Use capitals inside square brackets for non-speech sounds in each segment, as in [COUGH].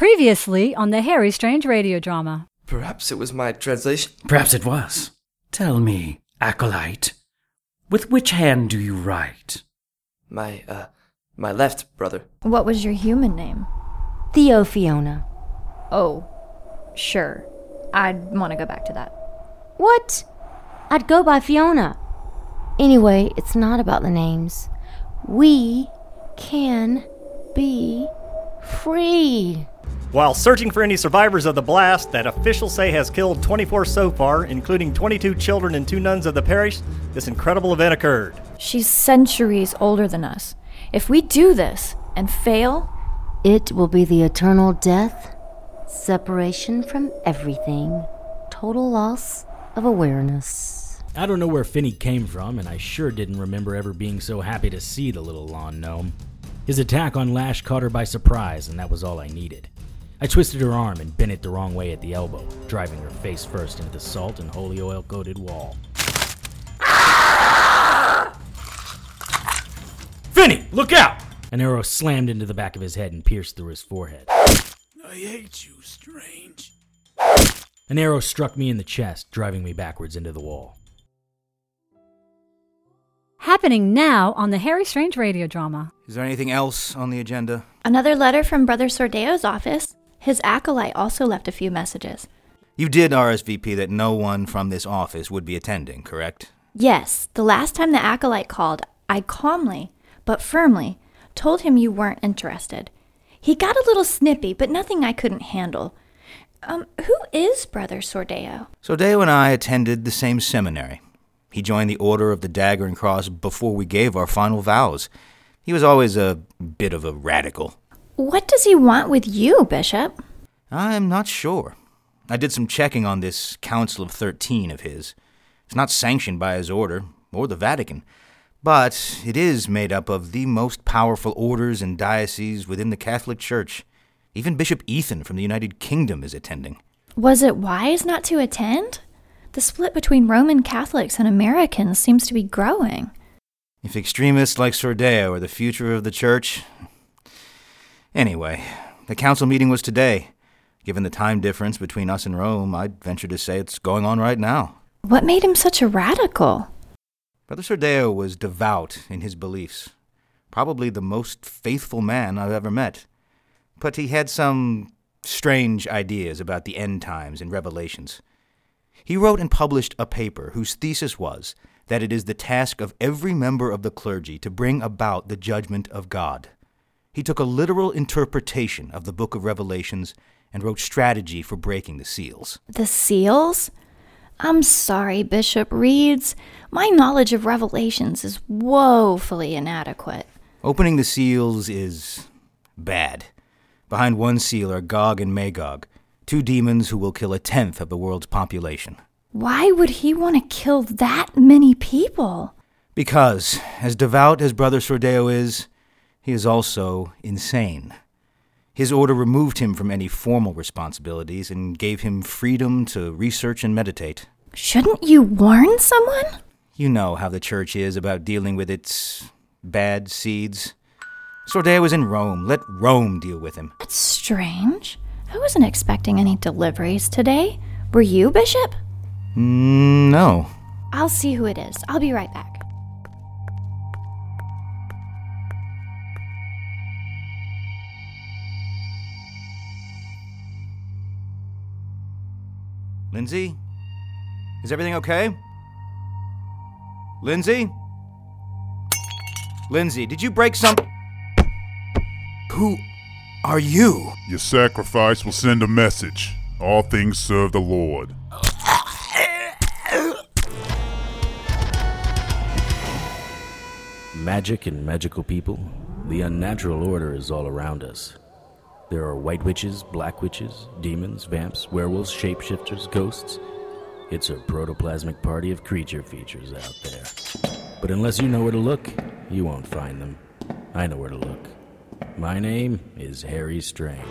Previously on the Harry Strange radio drama. Perhaps it was my translation. Perhaps it was. Tell me, acolyte, with which hand do you write? My, uh, my left, brother. What was your human name? Theo Fiona. Oh, sure. I'd want to go back to that. What? I'd go by Fiona. Anyway, it's not about the names. We can be free. While searching for any survivors of the blast that officials say has killed 24 so far, including 22 children and two nuns of the parish, this incredible event occurred. She's centuries older than us. If we do this and fail, It will be the eternal death, separation from everything, total loss of awareness. I don't know where Finney came from, and I sure didn't remember ever being so happy to see the little lawn gnome. His attack on Lash caught her by surprise, and that was all I needed. I twisted her arm and bent it the wrong way at the elbow, driving her face first into the salt and holy oil coated wall. Finney, look out! An arrow slammed into the back of his head and pierced through his forehead. I hate you, Strange. An arrow struck me in the chest, driving me backwards into the wall. Happening now on the Harry Strange radio drama. Is there anything else on the agenda? another letter from Brother Sordeo's office. His acolyte also left a few messages. You did RSVP that no one from this office would be attending, correct? Yes, the last time the acolyte called, I calmly, but firmly, told him you weren't interested. He got a little snippy, but nothing I couldn't handle. Um, who is Brother Sordeo? So Deo and I attended the same seminary. He joined the Order of the Dagger and Cross before we gave our final vows. He was always a bit of a radical. What does he want with you, Bishop? I'm not sure. I did some checking on this Council of Thirteen of his. It's not sanctioned by his order or the Vatican, but it is made up of the most powerful orders and dioceses within the Catholic Church. Even Bishop Ethan from the United Kingdom is attending. Was it wise not to attend? The split between Roman Catholics and Americans seems to be growing. If extremists like Sordeo are the future of the church. Anyway, the council meeting was today. Given the time difference between us and Rome, I'd venture to say it's going on right now. What made him such a radical? Brother Sordeo was devout in his beliefs, probably the most faithful man I've ever met. But he had some strange ideas about the end times and revelations. He wrote and published a paper whose thesis was that it is the task of every member of the clergy to bring about the judgment of God. He took a literal interpretation of the book of Revelations and wrote strategy for breaking the seals. The seals? I'm sorry, Bishop Reeds. My knowledge of Revelations is woefully inadequate. Opening the seals is bad. Behind one seal are Gog and Magog, two demons who will kill a tenth of the world's population. Why would he want to kill that many people? Because, as devout as Brother Sordeo is, he is also insane. His order removed him from any formal responsibilities and gave him freedom to research and meditate. Shouldn't you warn someone? You know how the church is about dealing with its bad seeds. Sordeo is in Rome. Let Rome deal with him. That's strange. I wasn't expecting any deliveries today. Were you, Bishop? Mm, no. I'll see who it is. I'll be right back. Lindsay? Is everything okay? Lindsay? Lindsay, did you break some. Who are you? Your sacrifice will send a message. All things serve the Lord. Magic and magical people, the unnatural order is all around us. There are white witches, black witches, demons, vamps, werewolves, shapeshifters, ghosts. It's a protoplasmic party of creature features out there. But unless you know where to look, you won't find them. I know where to look. My name is Harry Strange.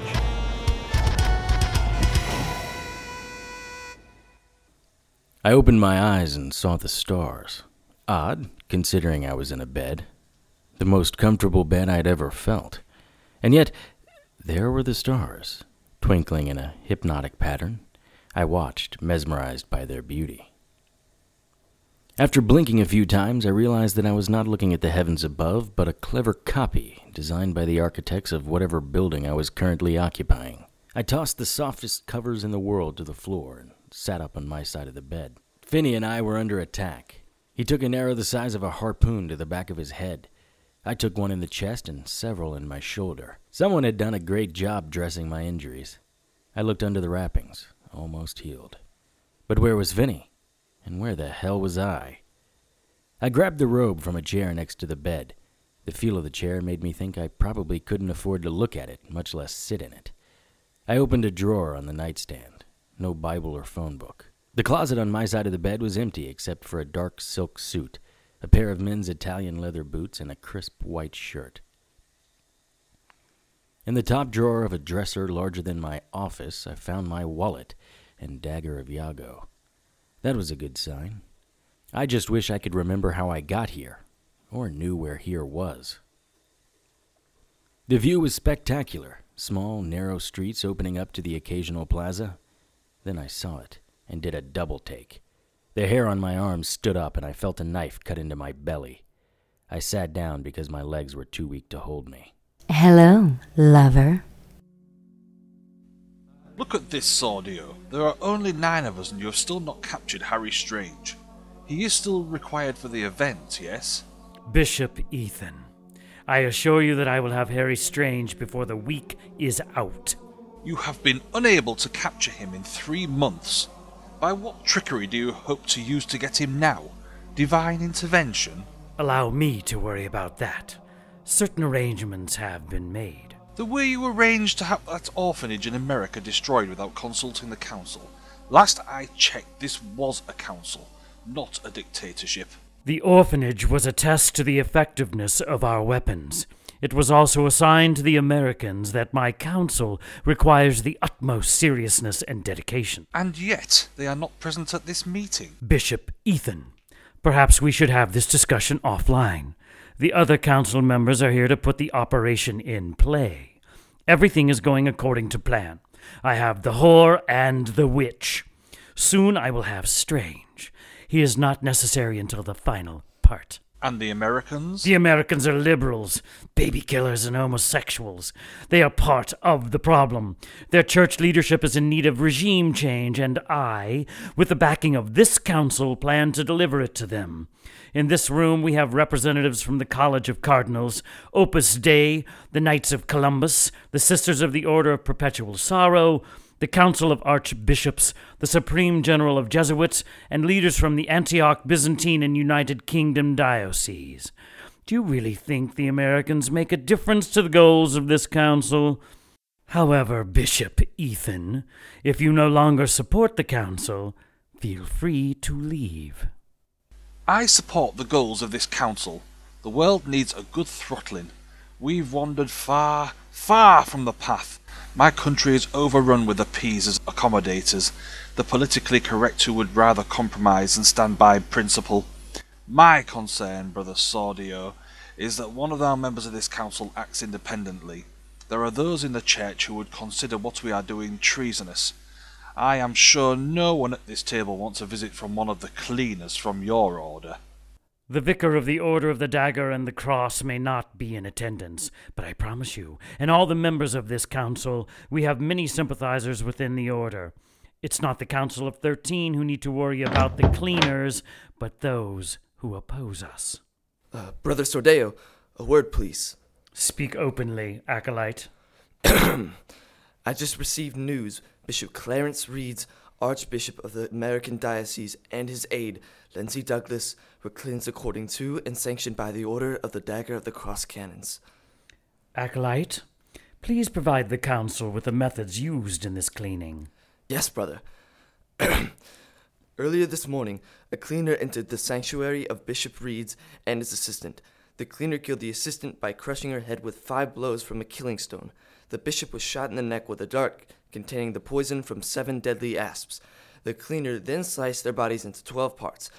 I opened my eyes and saw the stars. Odd, considering I was in a bed. The most comfortable bed I'd ever felt. And yet, there were the stars, twinkling in a hypnotic pattern. I watched, mesmerized by their beauty. After blinking a few times, I realized that I was not looking at the heavens above, but a clever copy designed by the architects of whatever building I was currently occupying. I tossed the softest covers in the world to the floor and sat up on my side of the bed. Finney and I were under attack. He took an arrow the size of a harpoon to the back of his head. I took one in the chest and several in my shoulder. Someone had done a great job dressing my injuries. I looked under the wrappings, almost healed. But where was Finney? And where the hell was I? I grabbed the robe from a chair next to the bed. The feel of the chair made me think I probably couldn't afford to look at it, much less sit in it. I opened a drawer on the nightstand. No Bible or phone book. The closet on my side of the bed was empty except for a dark silk suit, a pair of men's Italian leather boots, and a crisp white shirt. In the top drawer of a dresser larger than my office, I found my wallet and dagger of Iago. That was a good sign. I just wish I could remember how I got here, or knew where here was. The view was spectacular small, narrow streets opening up to the occasional plaza. Then I saw it and did a double take. The hair on my arms stood up, and I felt a knife cut into my belly. I sat down because my legs were too weak to hold me. Hello, lover. Look at this, Sordeo. There are only nine of us, and you have still not captured Harry Strange. He is still required for the event, yes? Bishop Ethan, I assure you that I will have Harry Strange before the week is out. You have been unable to capture him in three months. By what trickery do you hope to use to get him now? Divine intervention? Allow me to worry about that. Certain arrangements have been made. The way you arranged to have that orphanage in America destroyed without consulting the council. Last I checked, this was a council, not a dictatorship. The orphanage was a test to the effectiveness of our weapons. It was also a sign to the Americans that my council requires the utmost seriousness and dedication. And yet, they are not present at this meeting. Bishop Ethan, perhaps we should have this discussion offline. The other council members are here to put the operation in play. Everything is going according to plan. I have the whore and the witch. Soon I will have Strange. He is not necessary until the final part. And the Americans? The Americans are liberals, baby killers, and homosexuals. They are part of the problem. Their church leadership is in need of regime change, and I, with the backing of this council, plan to deliver it to them. In this room, we have representatives from the College of Cardinals, Opus Dei, the Knights of Columbus, the Sisters of the Order of Perpetual Sorrow, the Council of Archbishops, the Supreme General of Jesuits, and leaders from the Antioch, Byzantine, and United Kingdom dioceses. Do you really think the Americans make a difference to the goals of this council? However, Bishop Ethan, if you no longer support the council, feel free to leave. I support the goals of this council. The world needs a good throttling. We've wandered far, far from the path. My country is overrun with appeasers, accommodators, the politically correct who would rather compromise than stand by principle. My concern, Brother Sordeo, is that one of our members of this council acts independently. There are those in the church who would consider what we are doing treasonous. I am sure no one at this table wants a visit from one of the cleaners from your order. The vicar of the Order of the Dagger and the Cross may not be in attendance, but I promise you, and all the members of this council, we have many sympathizers within the Order. It's not the Council of Thirteen who need to worry about the cleaners, but those who oppose us. Uh, Brother Sordeo, a word, please. Speak openly, Acolyte. [CLEARS THROAT] I just received news Bishop Clarence Reeds, Archbishop of the American Diocese, and his aide, Lindsay Douglas, were cleansed according to and sanctioned by the Order of the Dagger of the Cross Canons. Acolyte, please provide the Council with the methods used in this cleaning. Yes, brother. [CLEARS THROAT] Earlier this morning, a cleaner entered the sanctuary of Bishop Reeds and his assistant. The cleaner killed the assistant by crushing her head with five blows from a killing stone. The bishop was shot in the neck with a dart containing the poison from seven deadly asps. The cleaner then sliced their bodies into twelve parts.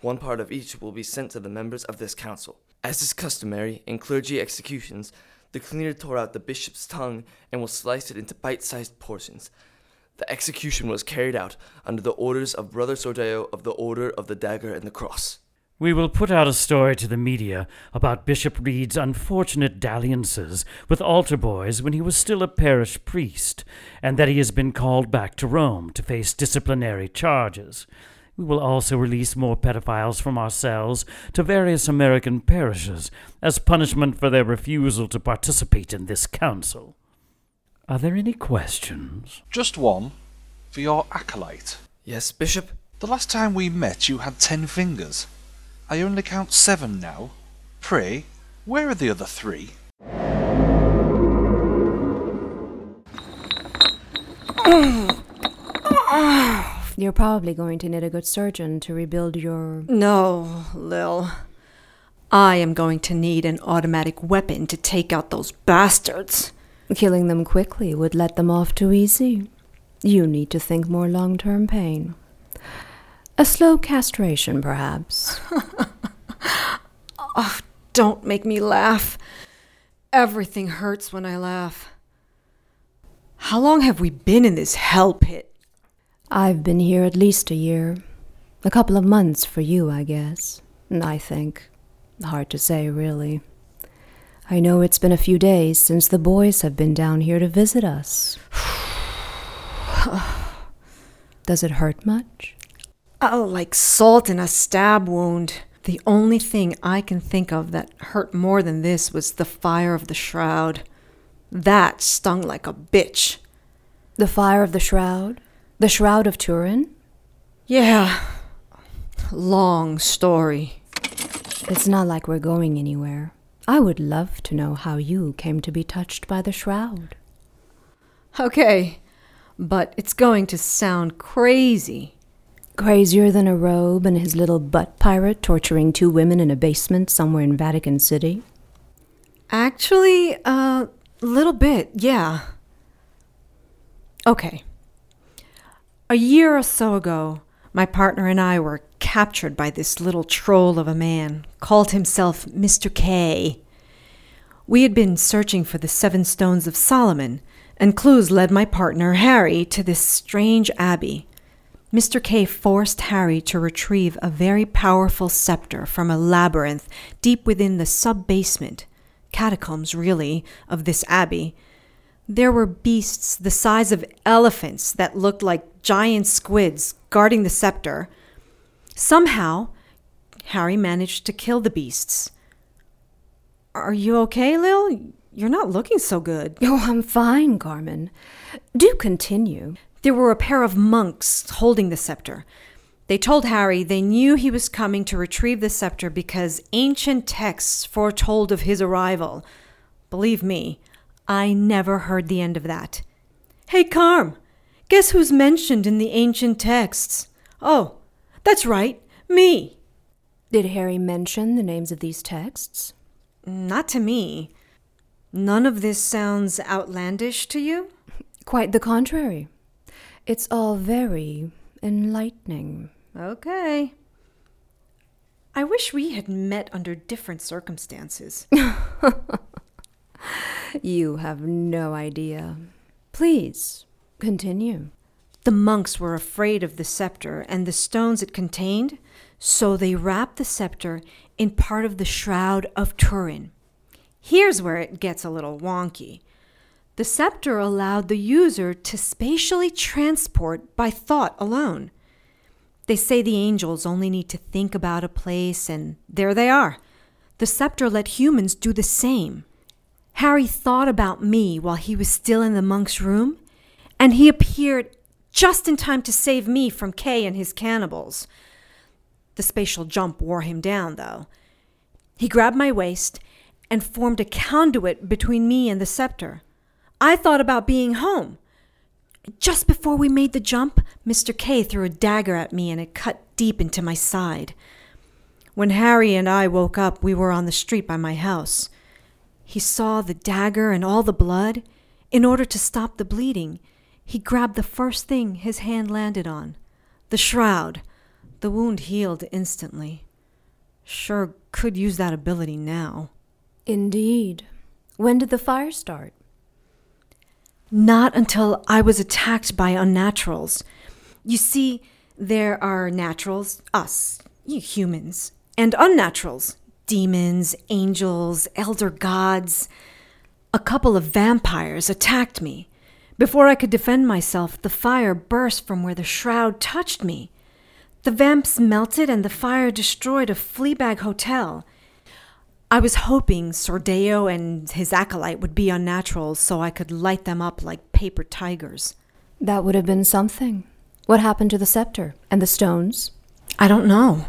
One part of each will be sent to the members of this council. As is customary in clergy executions, The cleaner tore out the bishop's tongue and will slice it into bite sized portions. The execution was carried out under the orders of Brother Sordeo of the Order of the Dagger and the Cross. We will put out a story to the media about Bishop Reed's unfortunate dalliances with altar boys when he was still a parish priest, and that he has been called back to Rome to face disciplinary charges. We will also release more pedophiles from our cells to various American parishes as punishment for their refusal to participate in this council. Are there any questions? Just one. For your acolyte. Yes, Bishop? The last time we met you had ten fingers. I only count seven now. Pray, where are the other three? You're probably going to need a good surgeon to rebuild your. No, Lil. I am going to need an automatic weapon to take out those bastards. Killing them quickly would let them off too easy. You need to think more long term pain. A slow castration, perhaps. [LAUGHS] oh, don't make me laugh. Everything hurts when I laugh. How long have we been in this hell pit? I've been here at least a year. A couple of months for you, I guess. I think. Hard to say, really. I know it's been a few days since the boys have been down here to visit us. [SIGHS] Does it hurt much? Oh, like salt in a stab wound. The only thing I can think of that hurt more than this was the fire of the shroud. That stung like a bitch. The fire of the shroud? The shroud of Turin? Yeah. Long story. It's not like we're going anywhere. I would love to know how you came to be touched by the shroud. Okay, but it's going to sound crazy. Crazier than a robe and his little butt pirate torturing two women in a basement somewhere in Vatican City? Actually, a uh, little bit, yeah. Okay. A year or so ago, my partner and I were captured by this little troll of a man, called himself Mr. K. We had been searching for the seven stones of Solomon, and clues led my partner, Harry, to this strange abbey. Mr. K forced Harry to retrieve a very powerful scepter from a labyrinth deep within the sub basement, catacombs really, of this abbey. There were beasts the size of elephants that looked like giant squids guarding the scepter. Somehow, Harry managed to kill the beasts. Are you okay, Lil? You're not looking so good. Oh, I'm fine, Carmen. Do continue. There were a pair of monks holding the scepter. They told Harry they knew he was coming to retrieve the scepter because ancient texts foretold of his arrival. Believe me, I never heard the end of that. Hey, Carm, guess who's mentioned in the ancient texts? Oh, that's right, me. Did Harry mention the names of these texts? Not to me. None of this sounds outlandish to you? Quite the contrary. It's all very enlightening. Okay. I wish we had met under different circumstances. [LAUGHS] you have no idea. Please, continue. The monks were afraid of the scepter and the stones it contained, so they wrapped the scepter in part of the shroud of Turin. Here's where it gets a little wonky. The scepter allowed the user to spatially transport by thought alone. They say the angels only need to think about a place, and there they are. The scepter let humans do the same. Harry thought about me while he was still in the monk's room, and he appeared just in time to save me from K and his cannibals. The spatial jump wore him down, though. He grabbed my waist and formed a conduit between me and the scepter. I thought about being home. Just before we made the jump, Mr. K threw a dagger at me and it cut deep into my side. When Harry and I woke up, we were on the street by my house. He saw the dagger and all the blood. In order to stop the bleeding, he grabbed the first thing his hand landed on the shroud. The wound healed instantly. Sure could use that ability now. Indeed. When did the fire start? Not until I was attacked by unnaturals. You see, there are naturals, us, you humans, and unnaturals, demons, angels, elder gods. A couple of vampires attacked me. Before I could defend myself, the fire burst from where the shroud touched me. The vamps melted and the fire destroyed a Fleabag hotel. I was hoping Sordeo and his acolyte would be unnaturals so I could light them up like paper tigers. That would have been something. What happened to the scepter and the stones? I don't know.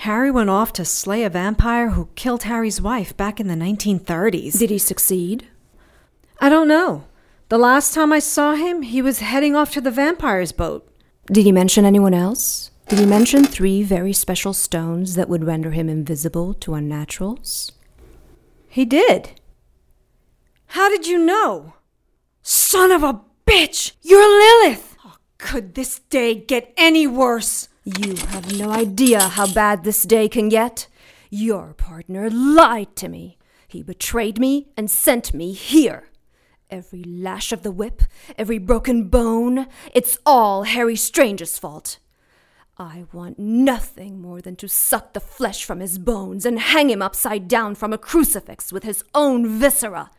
Harry went off to slay a vampire who killed Harry's wife back in the 1930s. Did he succeed? I don't know. The last time I saw him, he was heading off to the vampire's boat. Did he mention anyone else? Did he mention three very special stones that would render him invisible to unnaturals? He did. How did you know? Son of a bitch! You're Lilith! Oh, could this day get any worse? You have no idea how bad this day can get. Your partner lied to me. He betrayed me and sent me here. Every lash of the whip, every broken bone, it's all Harry Strange's fault. I want nothing more than to suck the flesh from his bones and hang him upside down from a crucifix with his own viscera.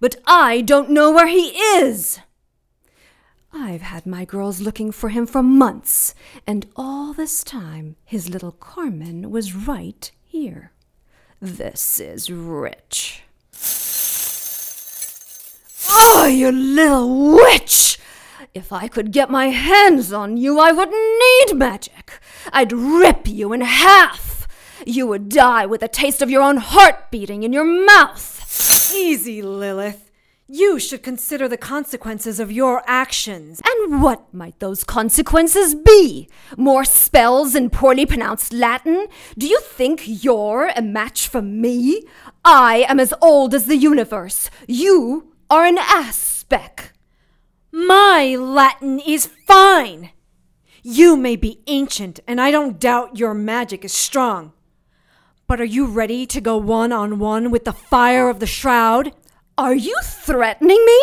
But I don't know where he is. I've had my girls looking for him for months, and all this time his little Carmen was right here. This is rich. Oh, you little witch! If I could get my hands on you, I wouldn't need magic. I'd rip you in half. You would die with a taste of your own heart beating in your mouth. Easy, Lilith. You should consider the consequences of your actions. And what might those consequences be? More spells in poorly pronounced Latin? Do you think you're a match for me? I am as old as the universe. You are an ass speck. My Latin is fine. You may be ancient, and I don't doubt your magic is strong. But are you ready to go one on one with the fire of the shroud? Are you threatening me?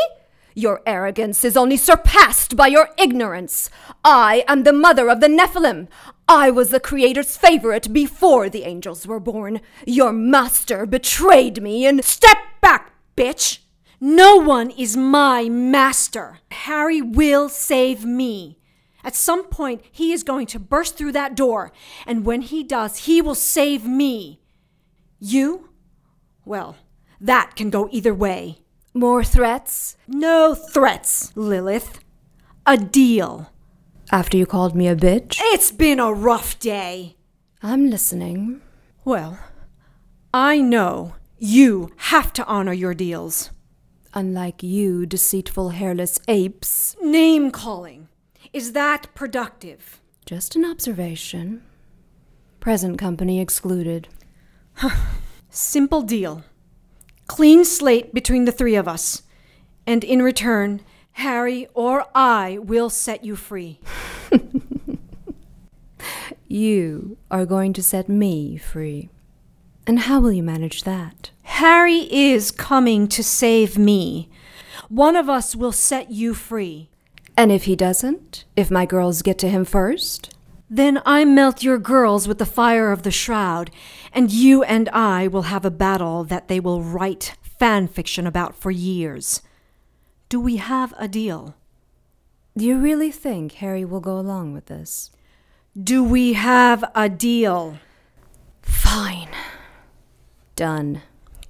Your arrogance is only surpassed by your ignorance. I am the mother of the Nephilim. I was the Creator's favorite before the angels were born. Your master betrayed me and. Step back, bitch! No one is my master. Harry will save me. At some point, he is going to burst through that door, and when he does, he will save me. You? Well, that can go either way. More threats? No threats, Lilith. A deal. After you called me a bitch? It's been a rough day. I'm listening. Well, I know you have to honor your deals. Unlike you, deceitful hairless apes. Name calling. Is that productive? Just an observation. Present company excluded. [SIGHS] Simple deal. Clean slate between the three of us. And in return, Harry or I will set you free. [LAUGHS] you are going to set me free. And how will you manage that? Harry is coming to save me. One of us will set you free. And if he doesn't? If my girls get to him first? Then I melt your girls with the fire of the shroud, and you and I will have a battle that they will write fan fiction about for years. Do we have a deal? Do you really think Harry will go along with this? Do we have a deal? Fine. Done.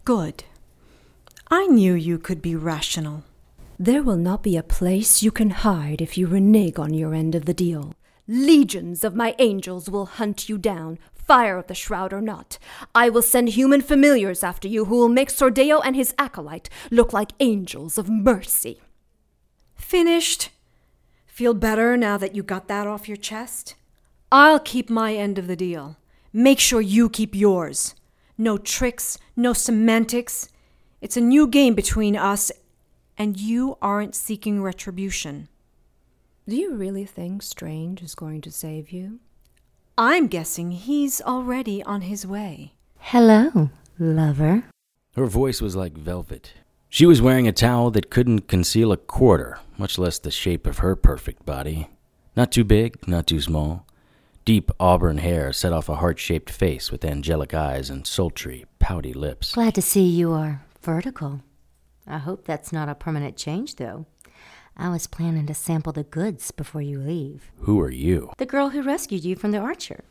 Good. I knew you could be rational. There will not be a place you can hide if you renege on your end of the deal. Legions of my angels will hunt you down, fire of the shroud or not. I will send human familiars after you who will make Sordeo and his acolyte look like angels of mercy. Finished? Feel better now that you got that off your chest? I'll keep my end of the deal. Make sure you keep yours. No tricks, no semantics. It's a new game between us, and you aren't seeking retribution. Do you really think Strange is going to save you? I'm guessing he's already on his way. Hello, lover. Her voice was like velvet. She was wearing a towel that couldn't conceal a quarter, much less the shape of her perfect body. Not too big, not too small. Deep auburn hair set off a heart shaped face with angelic eyes and sultry, pouty lips. Glad to see you are vertical. I hope that's not a permanent change, though. I was planning to sample the goods before you leave. Who are you? The girl who rescued you from the archer.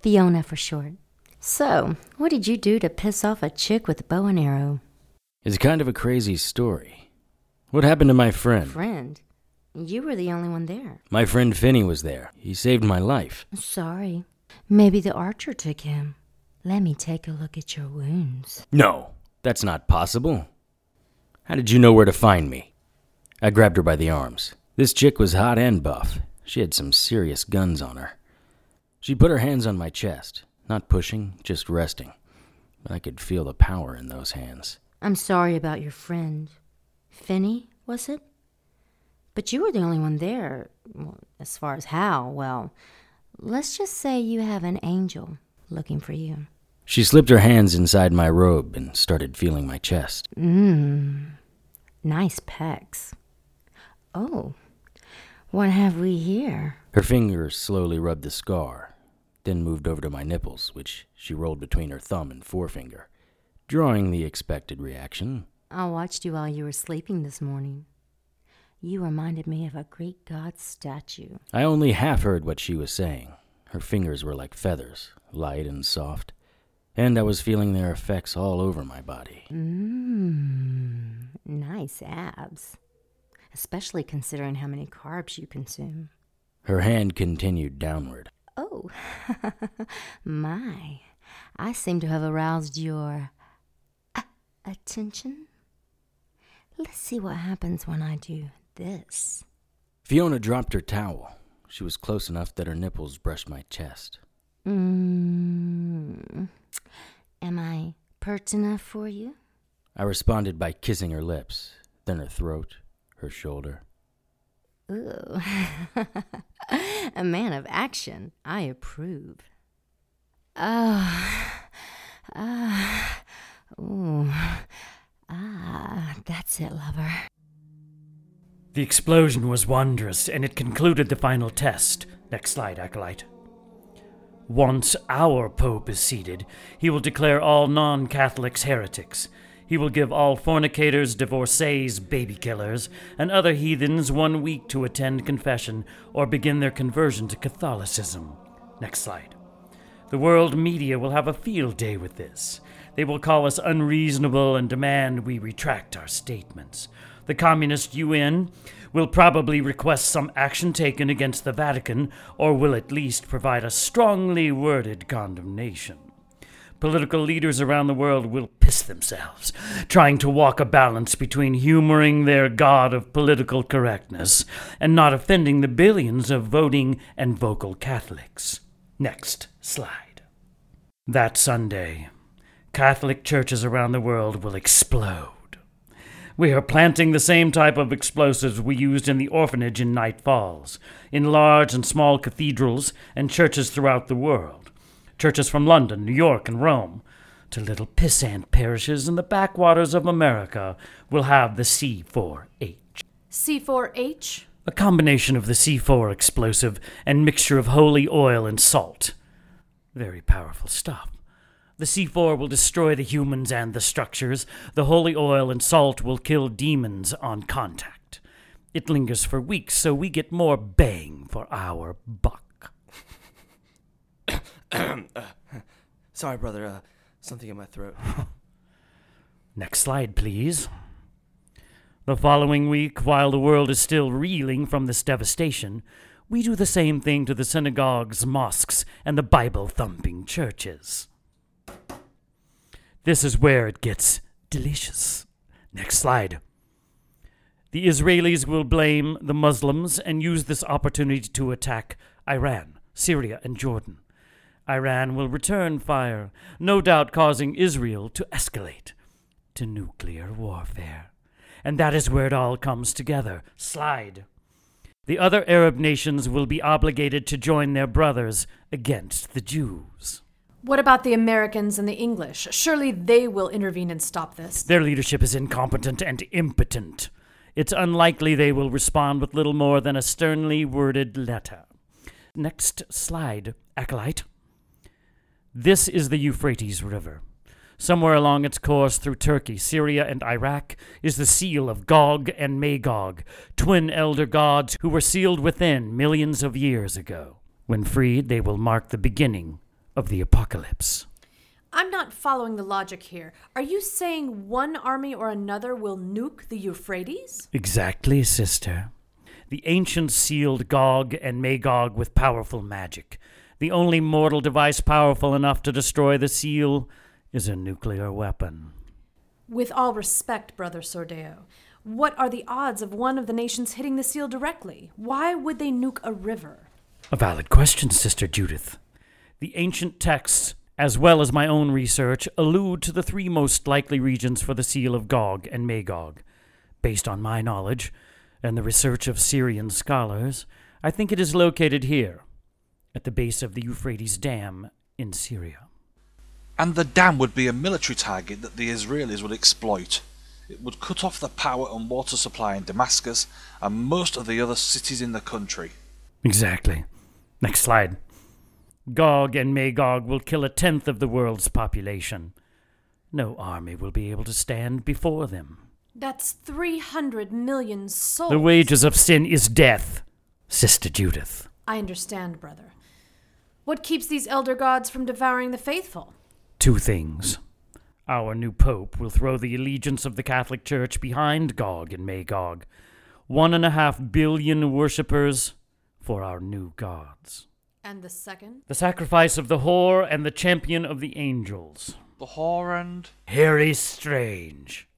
Fiona for short. So, what did you do to piss off a chick with a bow and arrow? It's kind of a crazy story. What happened to my friend? Friend? You were the only one there. My friend Finney was there. He saved my life. Sorry. Maybe the archer took him. Let me take a look at your wounds. No, that's not possible. How did you know where to find me? I grabbed her by the arms. This chick was hot and buff. She had some serious guns on her. She put her hands on my chest, not pushing, just resting. But I could feel the power in those hands. I'm sorry about your friend. Finney, was it? But you were the only one there. Well, as far as how, well, let's just say you have an angel looking for you. She slipped her hands inside my robe and started feeling my chest. Mmm. Nice pecs. Oh, what have we here? Her fingers slowly rubbed the scar, then moved over to my nipples, which she rolled between her thumb and forefinger, drawing the expected reaction. I watched you while you were sleeping this morning. You reminded me of a Greek god statue. I only half heard what she was saying. Her fingers were like feathers, light and soft, and I was feeling their effects all over my body. Mmm. Nice abs. Especially considering how many carbs you consume. Her hand continued downward. Oh, [LAUGHS] my. I seem to have aroused your uh, attention. Let's see what happens when I do this. Fiona dropped her towel. She was close enough that her nipples brushed my chest. Mm. Am I pert enough for you? I responded by kissing her lips, then her throat, her shoulder. Ooh. [LAUGHS] a man of action. I approve. Ah. Ah. Ooh. Ah, that's it, lover. The explosion was wondrous, and it concluded the final test. Next slide, Acolyte. Once our Pope is seated, he will declare all non Catholics heretics. He will give all fornicators, divorcees, baby killers, and other heathens one week to attend confession or begin their conversion to Catholicism. Next slide. The world media will have a field day with this. They will call us unreasonable and demand we retract our statements. The Communist UN will probably request some action taken against the Vatican, or will at least provide a strongly worded condemnation. Political leaders around the world will piss themselves, trying to walk a balance between humoring their god of political correctness and not offending the billions of voting and vocal Catholics. Next slide. That Sunday, Catholic churches around the world will explode. We are planting the same type of explosives we used in the orphanage in Night Falls, in large and small cathedrals and churches throughout the world. Churches from London, New York, and Rome, to little pissant parishes in the backwaters of America, will have the C4H. C4H? A combination of the C4 explosive and mixture of holy oil and salt. Very powerful stuff. The C4 will destroy the humans and the structures. The holy oil and salt will kill demons on contact. It lingers for weeks, so we get more bang for our buck. [COUGHS] sorry, brother. Uh, something in my throat. [LAUGHS] Next slide, please. The following week, while the world is still reeling from this devastation, we do the same thing to the synagogues, mosques, and the Bible thumping churches. This is where it gets delicious. Next slide. The Israelis will blame the Muslims and use this opportunity to attack Iran, Syria, and Jordan. Iran will return fire, no doubt causing Israel to escalate to nuclear warfare. And that is where it all comes together. Slide. The other Arab nations will be obligated to join their brothers against the Jews. What about the Americans and the English? Surely they will intervene and stop this. Their leadership is incompetent and impotent. It's unlikely they will respond with little more than a sternly worded letter. Next slide, Acolyte. This is the Euphrates River. Somewhere along its course through Turkey, Syria, and Iraq is the seal of Gog and Magog, twin elder gods who were sealed within millions of years ago. When freed, they will mark the beginning of the apocalypse. I'm not following the logic here. Are you saying one army or another will nuke the Euphrates? Exactly, sister. The ancients sealed Gog and Magog with powerful magic. The only mortal device powerful enough to destroy the seal is a nuclear weapon. With all respect, Brother Sordeo, what are the odds of one of the nations hitting the seal directly? Why would they nuke a river? A valid question, Sister Judith. The ancient texts, as well as my own research, allude to the three most likely regions for the seal of Gog and Magog. Based on my knowledge and the research of Syrian scholars, I think it is located here, at the base of the Euphrates Dam in Syria. And the dam would be a military target that the Israelis would exploit. It would cut off the power and water supply in Damascus and most of the other cities in the country. Exactly. Next slide. Gog and Magog will kill a tenth of the world's population. No army will be able to stand before them. That's 300 million souls. The wages of sin is death, Sister Judith. I understand, brother. What keeps these elder gods from devouring the faithful? Two things. Our new pope will throw the allegiance of the Catholic Church behind Gog and Magog. One and a half billion worshippers for our new gods. And the second? The sacrifice of the whore and the champion of the angels. The whore and. Harry Strange.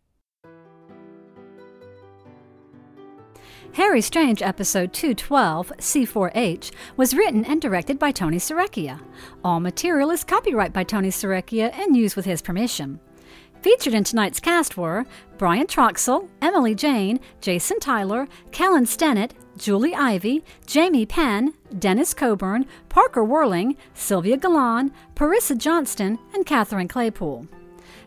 Harry Strange episode 212, C4H, was written and directed by Tony Serecchia. All material is copyright by Tony Serecchia and used with his permission. Featured in tonight's cast were Brian Troxell, Emily Jane, Jason Tyler, Kellen Stennett, Julie Ivy, Jamie Penn, Dennis Coburn, Parker Whirling, Sylvia Galan, Parissa Johnston, and Catherine Claypool.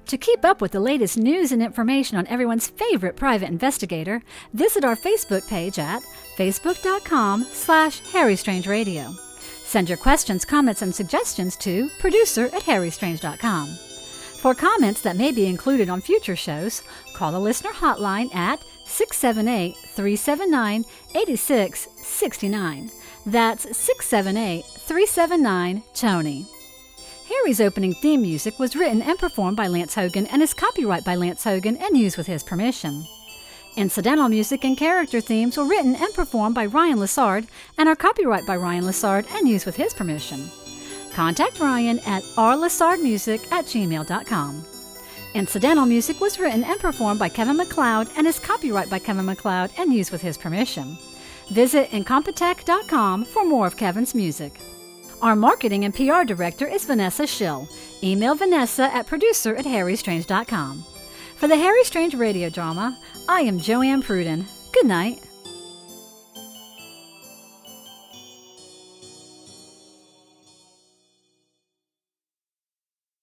To keep up with the latest news and information on everyone's favorite private investigator, visit our Facebook page at facebook.com slash harrystrangeradio. Send your questions, comments, and suggestions to producer at harrystrange.com. For comments that may be included on future shows, call the listener hotline at 678 379 8669. That's 678 379 Tony. Harry's opening theme music was written and performed by Lance Hogan and is copyright by Lance Hogan and used with his permission. Incidental music and character themes were written and performed by Ryan Lessard and are copyright by Ryan Lessard and used with his permission. Contact Ryan at rlessardmusic at gmail.com. Incidental music was written and performed by Kevin MacLeod and is copyright by Kevin MacLeod and used with his permission. Visit incompetech.com for more of Kevin's music. Our marketing and PR director is Vanessa Schill. Email Vanessa at producer at harrystrange.com. For the Harry Strange radio drama, I am Joanne Pruden. Good night.